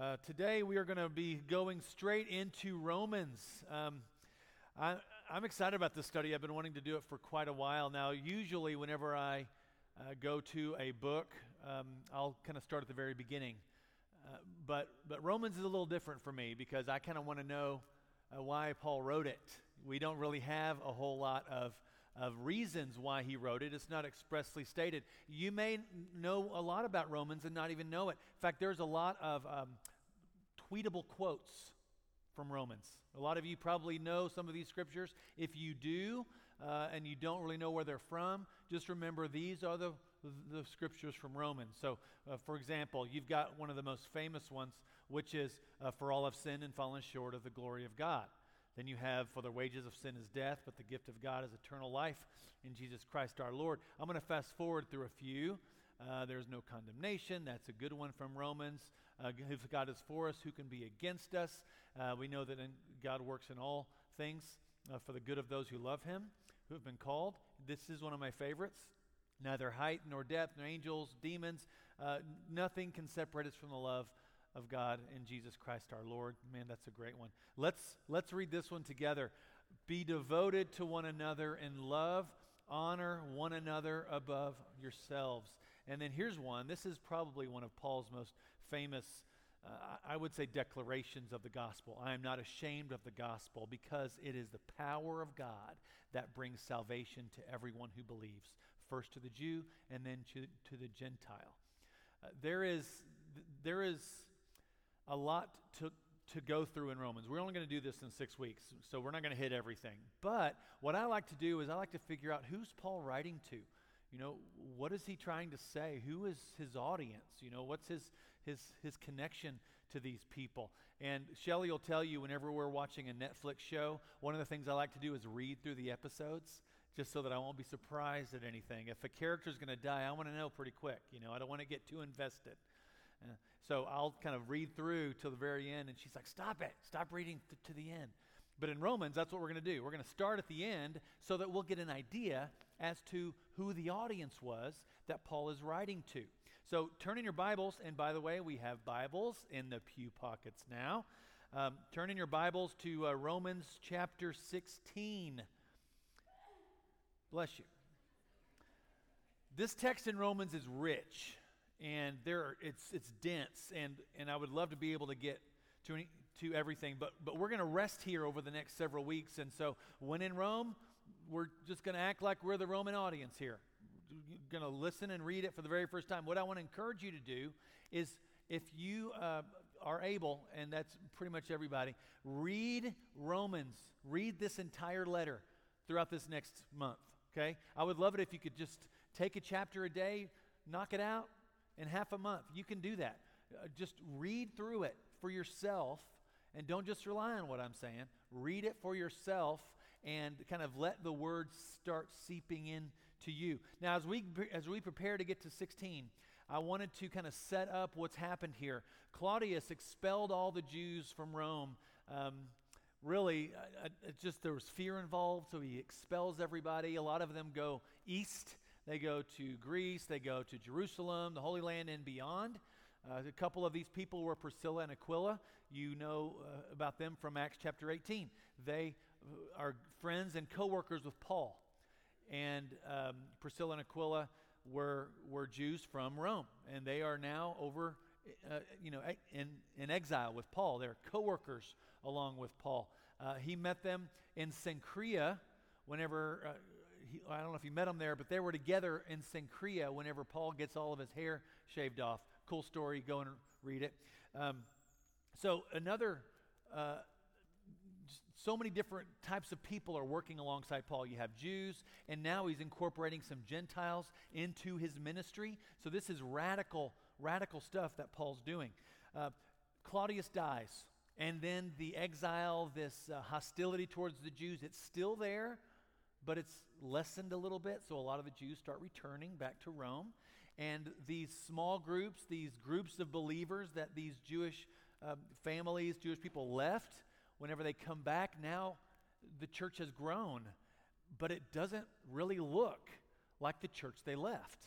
Uh, today we are going to be going straight into Romans. Um, I, am excited about this study. I've been wanting to do it for quite a while now. Usually, whenever I uh, go to a book, um, I'll kind of start at the very beginning. Uh, but, but Romans is a little different for me because I kind of want to know uh, why Paul wrote it. We don't really have a whole lot of of reasons why he wrote it. It's not expressly stated. You may know a lot about Romans and not even know it. In fact, there's a lot of um, tweetable quotes from Romans. A lot of you probably know some of these scriptures. If you do, uh, and you don't really know where they're from, just remember these are the, the scriptures from Romans. So, uh, for example, you've got one of the most famous ones, which is, uh, For all have sinned and fallen short of the glory of God. Then you have, for the wages of sin is death, but the gift of God is eternal life in Jesus Christ our Lord. I'm going to fast forward through a few. Uh, there's no condemnation. That's a good one from Romans. Uh, if God is for us, who can be against us? Uh, we know that in, God works in all things uh, for the good of those who love Him, who have been called. This is one of my favorites. Neither height nor depth, nor angels, demons, uh, nothing can separate us from the love of God in Jesus Christ our Lord. Man, that's a great one. Let's let's read this one together. Be devoted to one another in love, honor one another above yourselves. And then here's one. This is probably one of Paul's most famous uh, I would say declarations of the gospel. I am not ashamed of the gospel because it is the power of God that brings salvation to everyone who believes, first to the Jew and then to, to the Gentile. Uh, there is there is a lot to, to go through in Romans. We're only going to do this in six weeks, so we're not going to hit everything. But what I like to do is I like to figure out who's Paul writing to. You know, what is he trying to say? Who is his audience? You know, what's his his his connection to these people? And Shelly will tell you whenever we're watching a Netflix show, one of the things I like to do is read through the episodes just so that I won't be surprised at anything. If a character's going to die, I want to know pretty quick. You know, I don't want to get too invested. Uh, so I'll kind of read through till the very end, and she's like, Stop it, stop reading th- to the end. But in Romans, that's what we're going to do. We're going to start at the end so that we'll get an idea as to who the audience was that Paul is writing to. So turn in your Bibles, and by the way, we have Bibles in the pew pockets now. Um, turn in your Bibles to uh, Romans chapter 16. Bless you. This text in Romans is rich and there are, it's it's dense and and I would love to be able to get to any, to everything but but we're going to rest here over the next several weeks and so when in Rome we're just going to act like we're the Roman audience here. Going to listen and read it for the very first time. What I want to encourage you to do is if you uh, are able and that's pretty much everybody read Romans read this entire letter throughout this next month okay? I would love it if you could just take a chapter a day knock it out in half a month. You can do that. Uh, just read through it for yourself and don't just rely on what I'm saying. Read it for yourself and kind of let the words start seeping in to you. Now, as we, as we prepare to get to 16, I wanted to kind of set up what's happened here. Claudius expelled all the Jews from Rome. Um, really, uh, uh just there was fear involved, so he expels everybody. A lot of them go east they go to Greece, they go to Jerusalem, the Holy Land, and beyond. Uh, a couple of these people were Priscilla and Aquila. You know uh, about them from Acts chapter 18. They uh, are friends and co workers with Paul. And um, Priscilla and Aquila were, were Jews from Rome, and they are now over. Uh, you know, in, in exile with Paul. They're co workers along with Paul. Uh, he met them in Cenchrea whenever uh, he, I don't know if you met them there, but they were together in Cenchrea whenever Paul gets all of his hair shaved off. Cool story. Go and read it. Um, so another. Uh, so many different types of people are working alongside Paul. You have Jews, and now he's incorporating some Gentiles into his ministry. So this is radical, radical stuff that Paul's doing. Uh, Claudius dies, and then the exile, this uh, hostility towards the Jews, it's still there, but it's lessened a little bit. So a lot of the Jews start returning back to Rome. And these small groups, these groups of believers that these Jewish uh, families, Jewish people left, whenever they come back, now the church has grown, but it doesn't really look like the church they left.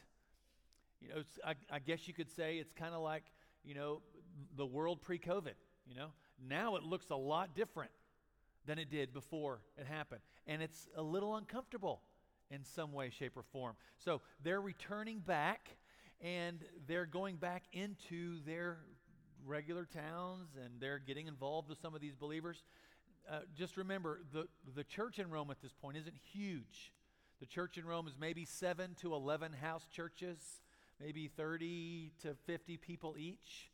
You know, I, I guess you could say it's kind of like, you know, the world pre COVID, you know. Now it looks a lot different than it did before it happened. And it's a little uncomfortable in some way, shape, or form. So they're returning back and they're going back into their regular towns and they're getting involved with some of these believers. Uh, just remember, the, the church in Rome at this point isn't huge. The church in Rome is maybe 7 to 11 house churches, maybe 30 to 50 people each.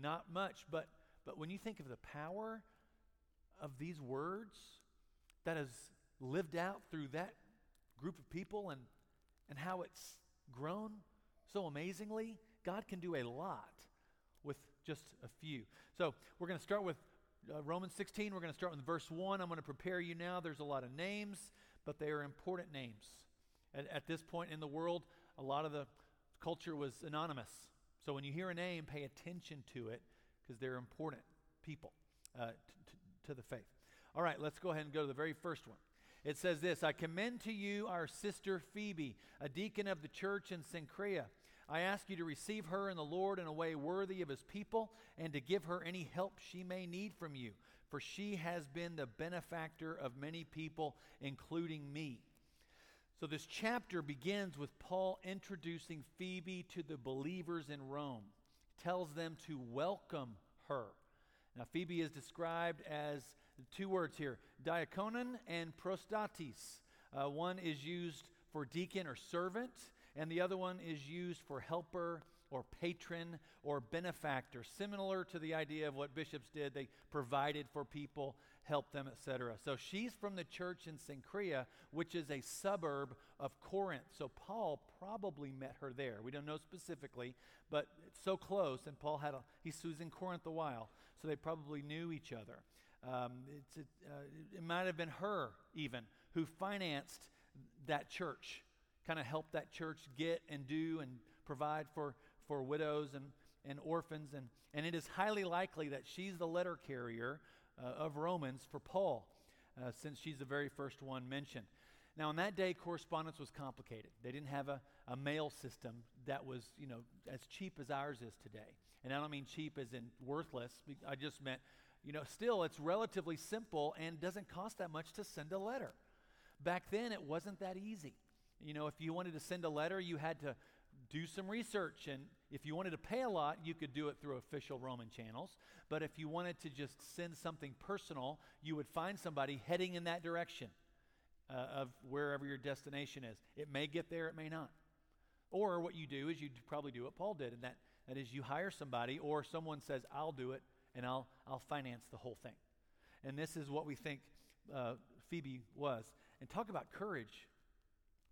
Not much, but, but when you think of the power of these words that has lived out through that group of people and, and how it's grown so amazingly, God can do a lot with just a few. So we're going to start with uh, Romans 16. We're going to start with verse 1. I'm going to prepare you now. There's a lot of names, but they are important names. At, at this point in the world, a lot of the culture was anonymous. So when you hear a name, pay attention to it because they're important people uh, t- t- to the faith. All right, let's go ahead and go to the very first one. It says this I commend to you our sister Phoebe, a deacon of the church in Cenchrea. I ask you to receive her in the Lord in a way worthy of his people and to give her any help she may need from you, for she has been the benefactor of many people, including me. So, this chapter begins with Paul introducing Phoebe to the believers in Rome. He tells them to welcome her. Now, Phoebe is described as two words here diakonon and prostatis. Uh, one is used for deacon or servant, and the other one is used for helper or patron or benefactor, similar to the idea of what bishops did. They provided for people, helped them, etc. So she's from the church in Cenchrea, which is a suburb of Corinth. So Paul probably met her there. We don't know specifically, but it's so close. And Paul had a, he was in Corinth a while, so they probably knew each other. Um, a, uh, it might have been her even who financed that church, kind of helped that church get and do and provide for, for widows and, and orphans. And, and it is highly likely that she's the letter carrier uh, of Romans for Paul, uh, since she's the very first one mentioned. Now, in that day, correspondence was complicated. They didn't have a, a mail system that was, you know, as cheap as ours is today. And I don't mean cheap as in worthless. I just meant you know, still it's relatively simple and doesn't cost that much to send a letter. Back then, it wasn't that easy. You know, if you wanted to send a letter, you had to do some research. And if you wanted to pay a lot, you could do it through official Roman channels. But if you wanted to just send something personal, you would find somebody heading in that direction uh, of wherever your destination is. It may get there, it may not. Or what you do is you probably do what Paul did, and that, that is you hire somebody, or someone says, I'll do it, and I'll, I'll finance the whole thing. And this is what we think uh, Phoebe was. And talk about courage.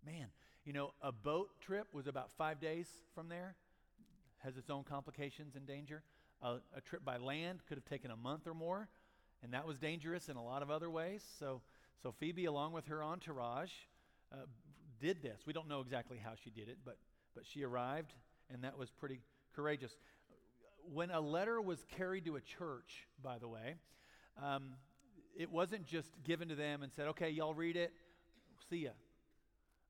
Man, you know, a boat trip was about five days from there, has its own complications and danger. a trip by land could have taken a month or more, and that was dangerous in a lot of other ways. So, so Phoebe, along with her entourage, uh, did this. We don't know exactly how she did it, but, but she arrived, and that was pretty courageous when a letter was carried to a church, by the way, um, it wasn't just given to them and said, okay, y'all read it, see ya.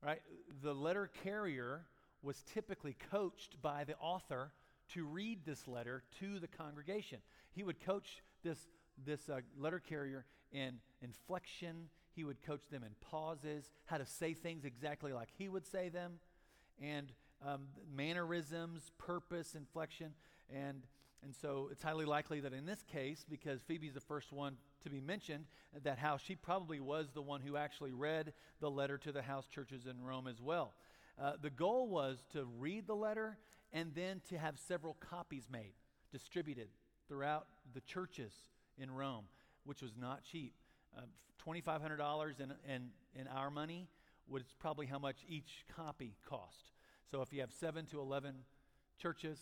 Right? The letter carrier was typically coached by the author to read this letter to the congregation. He would coach this, this uh, letter carrier in inflection, he would coach them in pauses, how to say things exactly like he would say them, and um, mannerisms, purpose, inflection. And, and so it's highly likely that in this case, because Phoebe's the first one to be mentioned, that how she probably was the one who actually read the letter to the house churches in Rome as well. Uh, the goal was to read the letter and then to have several copies made, distributed throughout the churches in Rome, which was not cheap. Uh, $2,500 in, in, in our money was probably how much each copy cost. So if you have 7 to 11 churches,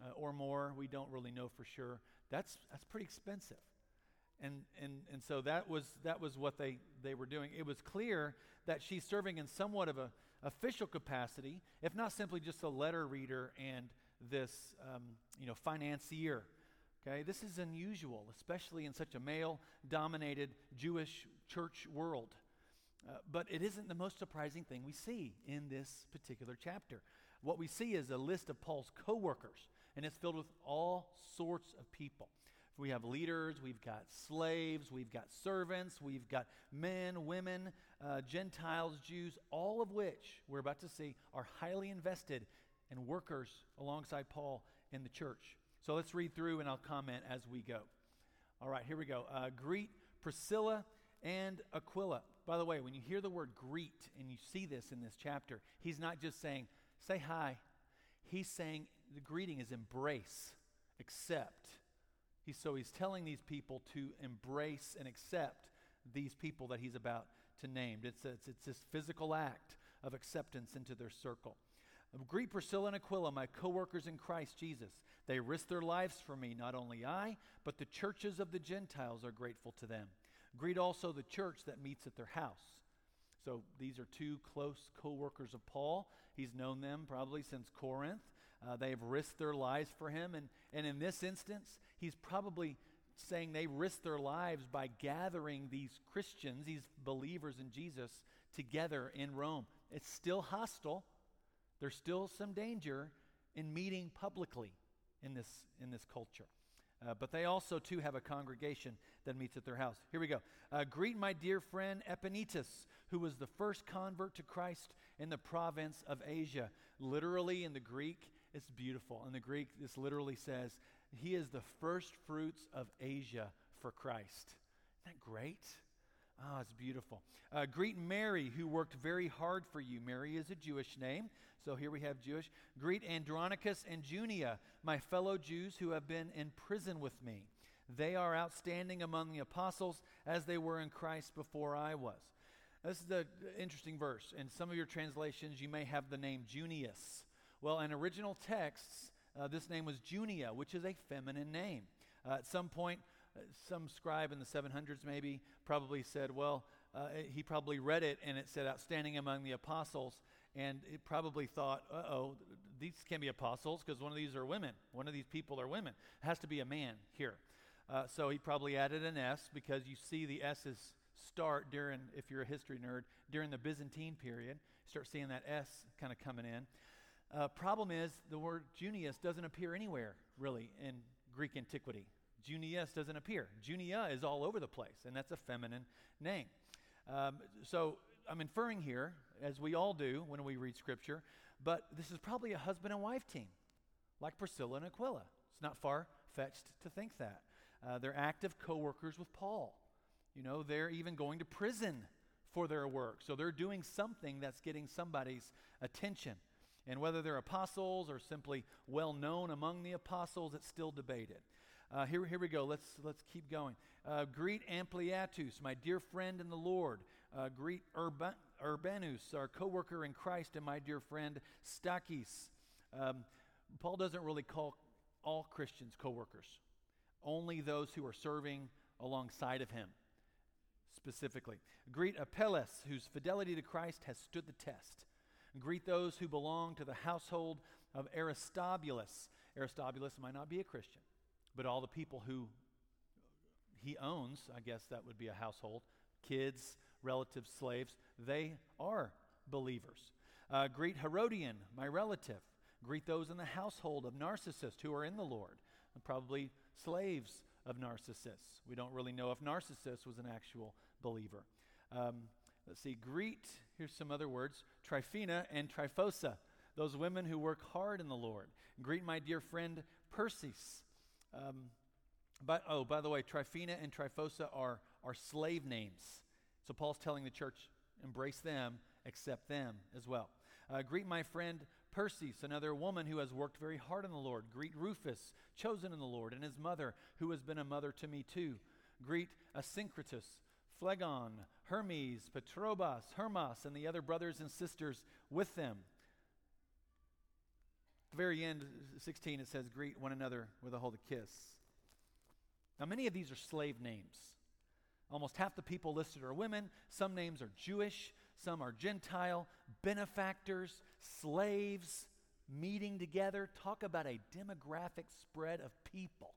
uh, or more. We don't really know for sure. That's, that's pretty expensive. And, and, and so that was, that was what they, they were doing. It was clear that she's serving in somewhat of a official capacity, if not simply just a letter reader and this um, you know, financier. Okay, this is unusual, especially in such a male dominated Jewish church world. Uh, but it isn't the most surprising thing we see in this particular chapter. What we see is a list of Paul's co workers and it's filled with all sorts of people. We have leaders, we've got slaves, we've got servants, we've got men, women, uh, Gentiles, Jews, all of which we're about to see are highly invested and workers alongside Paul in the church. So let's read through and I'll comment as we go. All right, here we go. Uh, greet Priscilla and Aquila. By the way, when you hear the word greet and you see this in this chapter, he's not just saying, say hi. He's saying the greeting is embrace, accept. So he's telling these people to embrace and accept these people that he's about to name. It's, it's, it's this physical act of acceptance into their circle. Greet Priscilla and Aquila, my co workers in Christ Jesus. They risked their lives for me. Not only I, but the churches of the Gentiles are grateful to them. Greet also the church that meets at their house. So these are two close co workers of Paul. He's known them probably since Corinth. Uh, they've risked their lives for him. And, and in this instance, he's probably saying they risked their lives by gathering these Christians, these believers in Jesus, together in Rome. It's still hostile there's still some danger in meeting publicly in this, in this culture. Uh, but they also, too, have a congregation that meets at their house. Here we go. Uh, greet my dear friend Epaenetus, who was the first convert to Christ in the province of Asia. Literally, in the Greek, it's beautiful. In the Greek, this literally says, He is the first fruits of Asia for Christ. Isn't that great? Ah, oh, it's beautiful. Uh, greet Mary, who worked very hard for you. Mary is a Jewish name. So here we have Jewish. Greet Andronicus and Junia, my fellow Jews who have been in prison with me. They are outstanding among the apostles as they were in Christ before I was. This is an interesting verse. In some of your translations, you may have the name Junius. Well, in original texts, uh, this name was Junia, which is a feminine name. Uh, at some point, some scribe in the 700s maybe probably said, well, uh, he probably read it and it said outstanding among the apostles and it probably thought, uh oh, these can be apostles because one of these are women. One of these people are women. It has to be a man here. Uh, so he probably added an S because you see the S's start during, if you're a history nerd, during the Byzantine period. You start seeing that S kind of coming in. Uh, problem is, the word Junius doesn't appear anywhere, really, in Greek antiquity. Junius doesn't appear. Junia is all over the place, and that's a feminine name. Um, so I'm inferring here, as we all do when we read Scripture, but this is probably a husband and wife team, like Priscilla and Aquila. It's not far fetched to think that. Uh, they're active co workers with Paul. You know, they're even going to prison for their work. So they're doing something that's getting somebody's attention. And whether they're apostles or simply well known among the apostles, it's still debated. Uh, here, here we go. Let's, let's keep going. Uh, greet Ampliatus, my dear friend in the Lord. Uh, greet Urban, Urbanus, our co worker in Christ, and my dear friend Stachys. Um, Paul doesn't really call all Christians co workers, only those who are serving alongside of him specifically. Greet Apelles, whose fidelity to Christ has stood the test. Greet those who belong to the household of Aristobulus. Aristobulus might not be a Christian, but all the people who he owns, I guess that would be a household, kids, relatives, slaves, they are believers. Uh, greet Herodion, my relative. Greet those in the household of Narcissus who are in the Lord, probably slaves of Narcissus. We don't really know if Narcissus was an actual believer. Um, let's see, greet, here's some other words Tryphena and Tryphosa, those women who work hard in the Lord. Greet my dear friend Persis. Um, but, oh, by the way, Tryphena and Tryphosa are, are slave names. So Paul's telling the church, embrace them, accept them as well. Uh, greet my friend Persis, another woman who has worked very hard in the Lord. Greet Rufus, chosen in the Lord, and his mother, who has been a mother to me too. Greet Asyncritus, Phlegon, Hermes, Patrobas, Hermas, and the other brothers and sisters with them. Very end, 16, it says, Greet one another with a holy kiss. Now, many of these are slave names. Almost half the people listed are women. Some names are Jewish, some are Gentile, benefactors, slaves, meeting together. Talk about a demographic spread of people.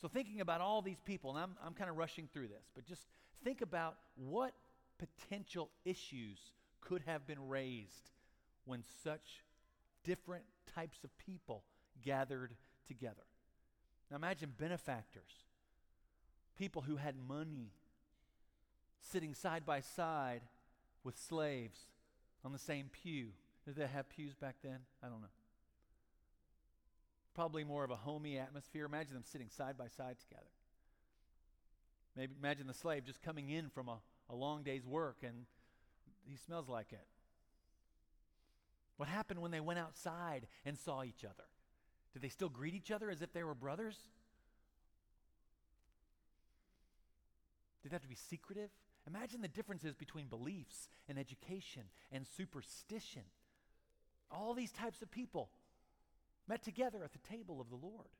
So, thinking about all these people, and I'm, I'm kind of rushing through this, but just think about what potential issues could have been raised when such different types of people gathered together. Now imagine benefactors, people who had money sitting side by side with slaves on the same pew. Did they have pews back then? I don't know. Probably more of a homey atmosphere. Imagine them sitting side by side together. Maybe imagine the slave just coming in from a, a long day's work and he smells like it. What happened when they went outside and saw each other? Did they still greet each other as if they were brothers? Did they have to be secretive? Imagine the differences between beliefs and education and superstition. All these types of people met together at the table of the Lord.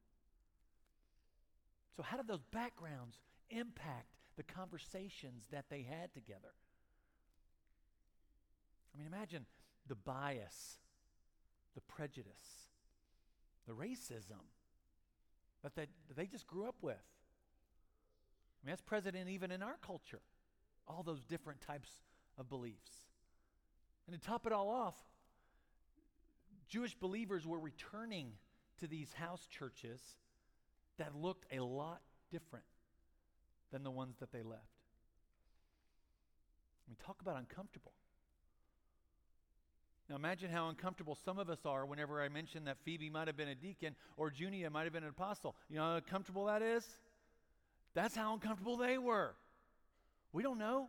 So, how did those backgrounds impact the conversations that they had together? I mean, imagine the bias, the prejudice, the racism that they, that they just grew up with. I mean, that's present even in our culture, all those different types of beliefs. And to top it all off, Jewish believers were returning to these house churches that looked a lot different than the ones that they left. I mean, talk about uncomfortable. Now imagine how uncomfortable some of us are whenever I mention that Phoebe might have been a deacon or Junia might have been an apostle. You know how uncomfortable that is? That's how uncomfortable they were. We don't know.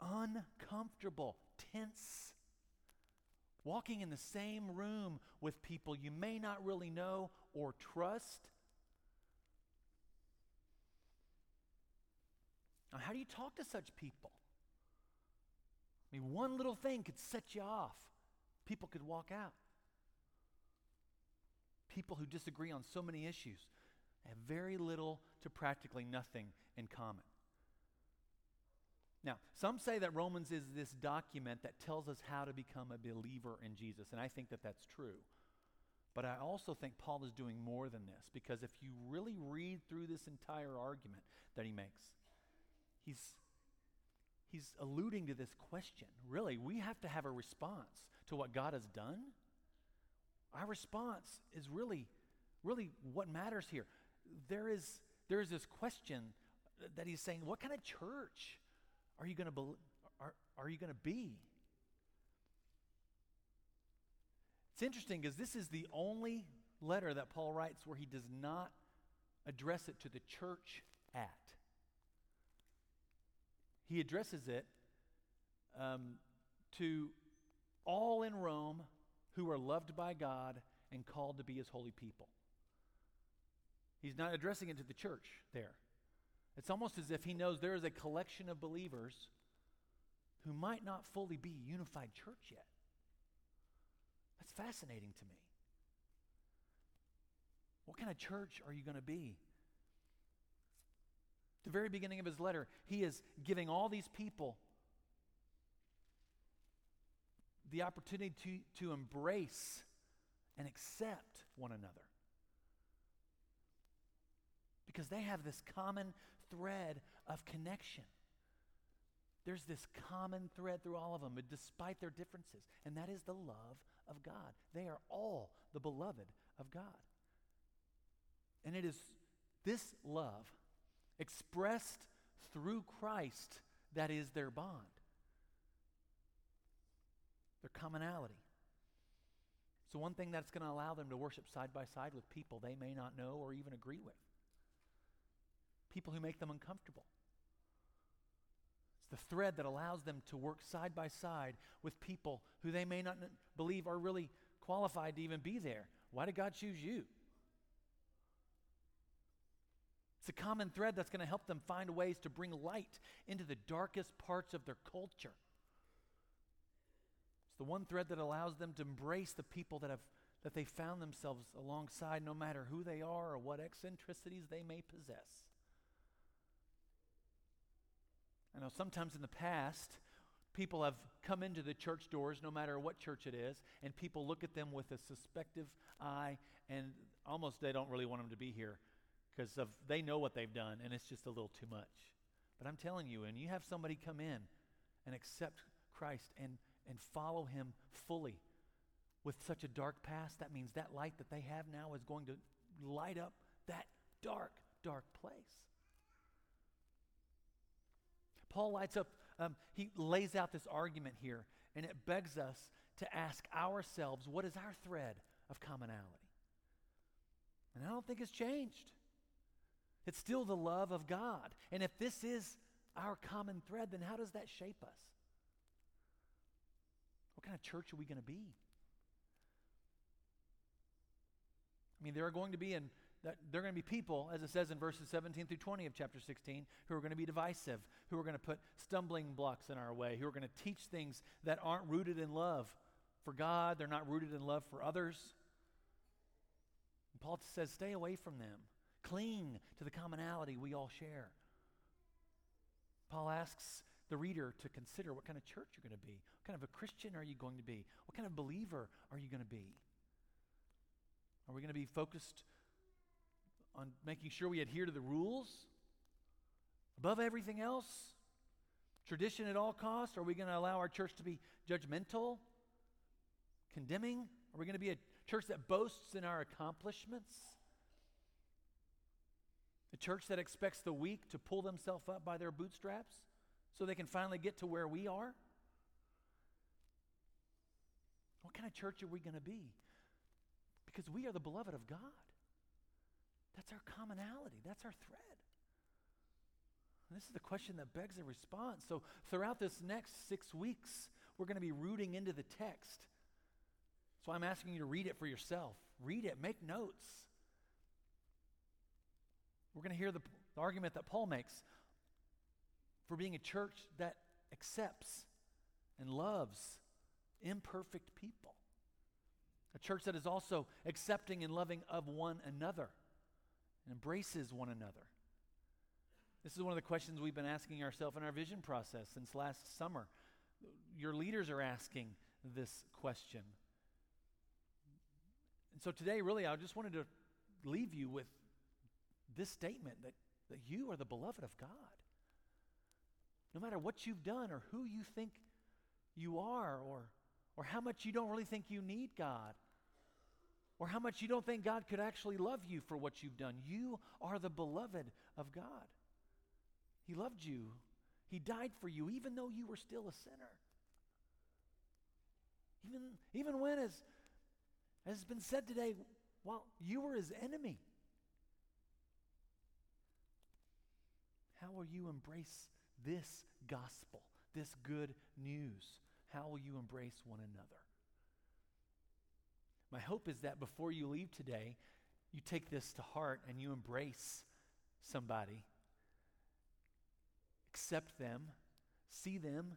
Uncomfortable, tense. Walking in the same room with people you may not really know or trust. Now, how do you talk to such people? I mean, one little thing could set you off. People could walk out. People who disagree on so many issues have very little to practically nothing in common. Now, some say that Romans is this document that tells us how to become a believer in Jesus, and I think that that's true. But I also think Paul is doing more than this because if you really read through this entire argument that he makes, he's he's alluding to this question. Really, we have to have a response to what God has done. Our response is really, really what matters here. There is, there is this question that he's saying, what kind of church are you going to are, are you going to be? It's interesting because this is the only letter that Paul writes where he does not address it to the church at he addresses it um, to all in Rome who are loved by God and called to be his holy people. He's not addressing it to the church there. It's almost as if he knows there is a collection of believers who might not fully be a unified church yet. That's fascinating to me. What kind of church are you going to be? The very beginning of his letter, he is giving all these people the opportunity to, to embrace and accept one another. Because they have this common thread of connection. There's this common thread through all of them, despite their differences, and that is the love of God. They are all the beloved of God. And it is this love expressed through Christ that is their bond, their commonality. So, one thing that's going to allow them to worship side by side with people they may not know or even agree with, people who make them uncomfortable. It's the thread that allows them to work side by side with people who they may not believe are really qualified to even be there. Why did God choose you? It's a common thread that's going to help them find ways to bring light into the darkest parts of their culture. It's the one thread that allows them to embrace the people that have that they found themselves alongside no matter who they are or what eccentricities they may possess. I know sometimes in the past, people have come into the church doors, no matter what church it is, and people look at them with a suspective eye, and almost they don't really want them to be here because they know what they've done and it's just a little too much. But I'm telling you, and you have somebody come in and accept Christ and and follow him fully. With such a dark past, that means that light that they have now is going to light up that dark, dark place. Paul lights up, um, he lays out this argument here, and it begs us to ask ourselves what is our thread of commonality? And I don't think it's changed. It's still the love of God. And if this is our common thread, then how does that shape us? What kind of church are we going to be? I mean, there are going to be that there are going to be people, as it says in verses 17 through 20 of chapter 16, who are going to be divisive, who are going to put stumbling blocks in our way, who are going to teach things that aren't rooted in love for God, they're not rooted in love for others. And Paul says, stay away from them. Cling to the commonality we all share. Paul asks the reader to consider what kind of church you're going to be. What kind of a Christian are you going to be? What kind of believer are you going to be? Are we going to be focused on making sure we adhere to the rules above everything else? Tradition at all costs? Are we going to allow our church to be judgmental, condemning? Are we going to be a church that boasts in our accomplishments? A church that expects the weak to pull themselves up by their bootstraps so they can finally get to where we are? What kind of church are we going to be? Because we are the beloved of God. That's our commonality, that's our thread. And this is the question that begs a response. So, throughout this next six weeks, we're going to be rooting into the text. So, I'm asking you to read it for yourself. Read it, make notes. We're going to hear the, the argument that Paul makes for being a church that accepts and loves imperfect people. A church that is also accepting and loving of one another and embraces one another. This is one of the questions we've been asking ourselves in our vision process since last summer. Your leaders are asking this question. And so today, really, I just wanted to leave you with this statement that, that you are the beloved of God. No matter what you've done or who you think you are or, or how much you don't really think you need God or how much you don't think God could actually love you for what you've done. You are the beloved of God. He loved you, He died for you, even though you were still a sinner. Even, even when, as, as has been said today, while you were His enemy. How will you embrace this gospel, this good news? How will you embrace one another? My hope is that before you leave today, you take this to heart and you embrace somebody, accept them, see them,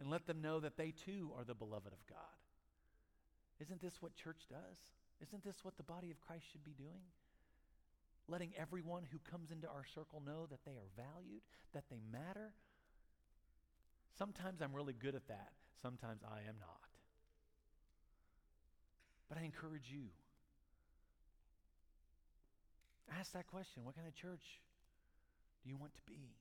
and let them know that they too are the beloved of God. Isn't this what church does? Isn't this what the body of Christ should be doing? Letting everyone who comes into our circle know that they are valued, that they matter. Sometimes I'm really good at that, sometimes I am not. But I encourage you ask that question what kind of church do you want to be?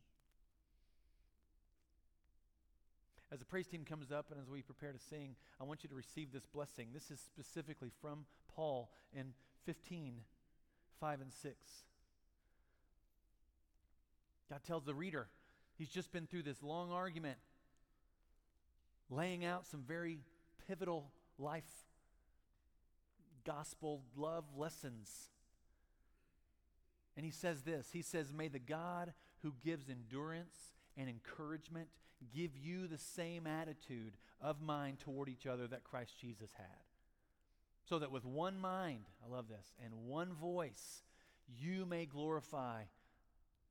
As the praise team comes up and as we prepare to sing, I want you to receive this blessing. This is specifically from Paul in 15, 5 and 6. God tells the reader, he's just been through this long argument, laying out some very pivotal life gospel love lessons. And he says this He says, May the God who gives endurance and encouragement give you the same attitude of mind toward each other that Christ Jesus had. So that with one mind, I love this, and one voice, you may glorify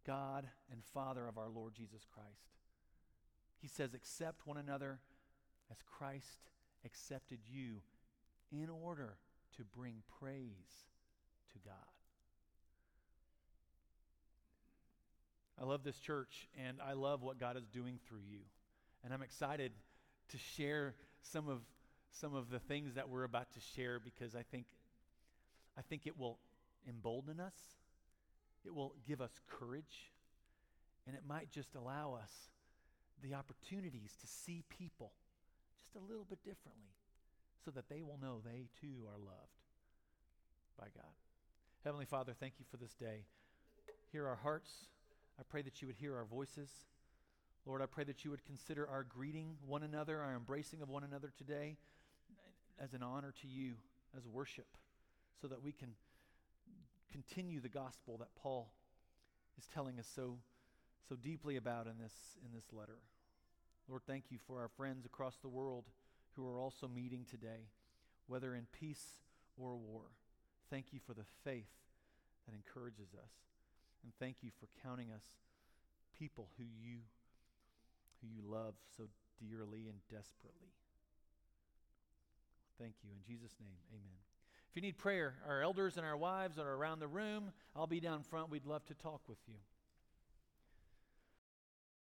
God and Father of our Lord Jesus Christ. He says, Accept one another as Christ accepted you in order to bring praise to God. I love this church and I love what God is doing through you. And I'm excited to share some of some of the things that we're about to share because I think I think it will embolden us. It will give us courage and it might just allow us the opportunities to see people just a little bit differently so that they will know they too are loved by God. Heavenly Father, thank you for this day. Hear our hearts. I pray that you would hear our voices. Lord, I pray that you would consider our greeting one another, our embracing of one another today as an honor to you, as worship, so that we can continue the gospel that Paul is telling us so, so deeply about in this, in this letter. Lord, thank you for our friends across the world who are also meeting today, whether in peace or war. Thank you for the faith that encourages us. And thank you for counting us people who you who you love so dearly and desperately. Thank you. In Jesus' name, amen. If you need prayer, our elders and our wives are around the room. I'll be down front. We'd love to talk with you.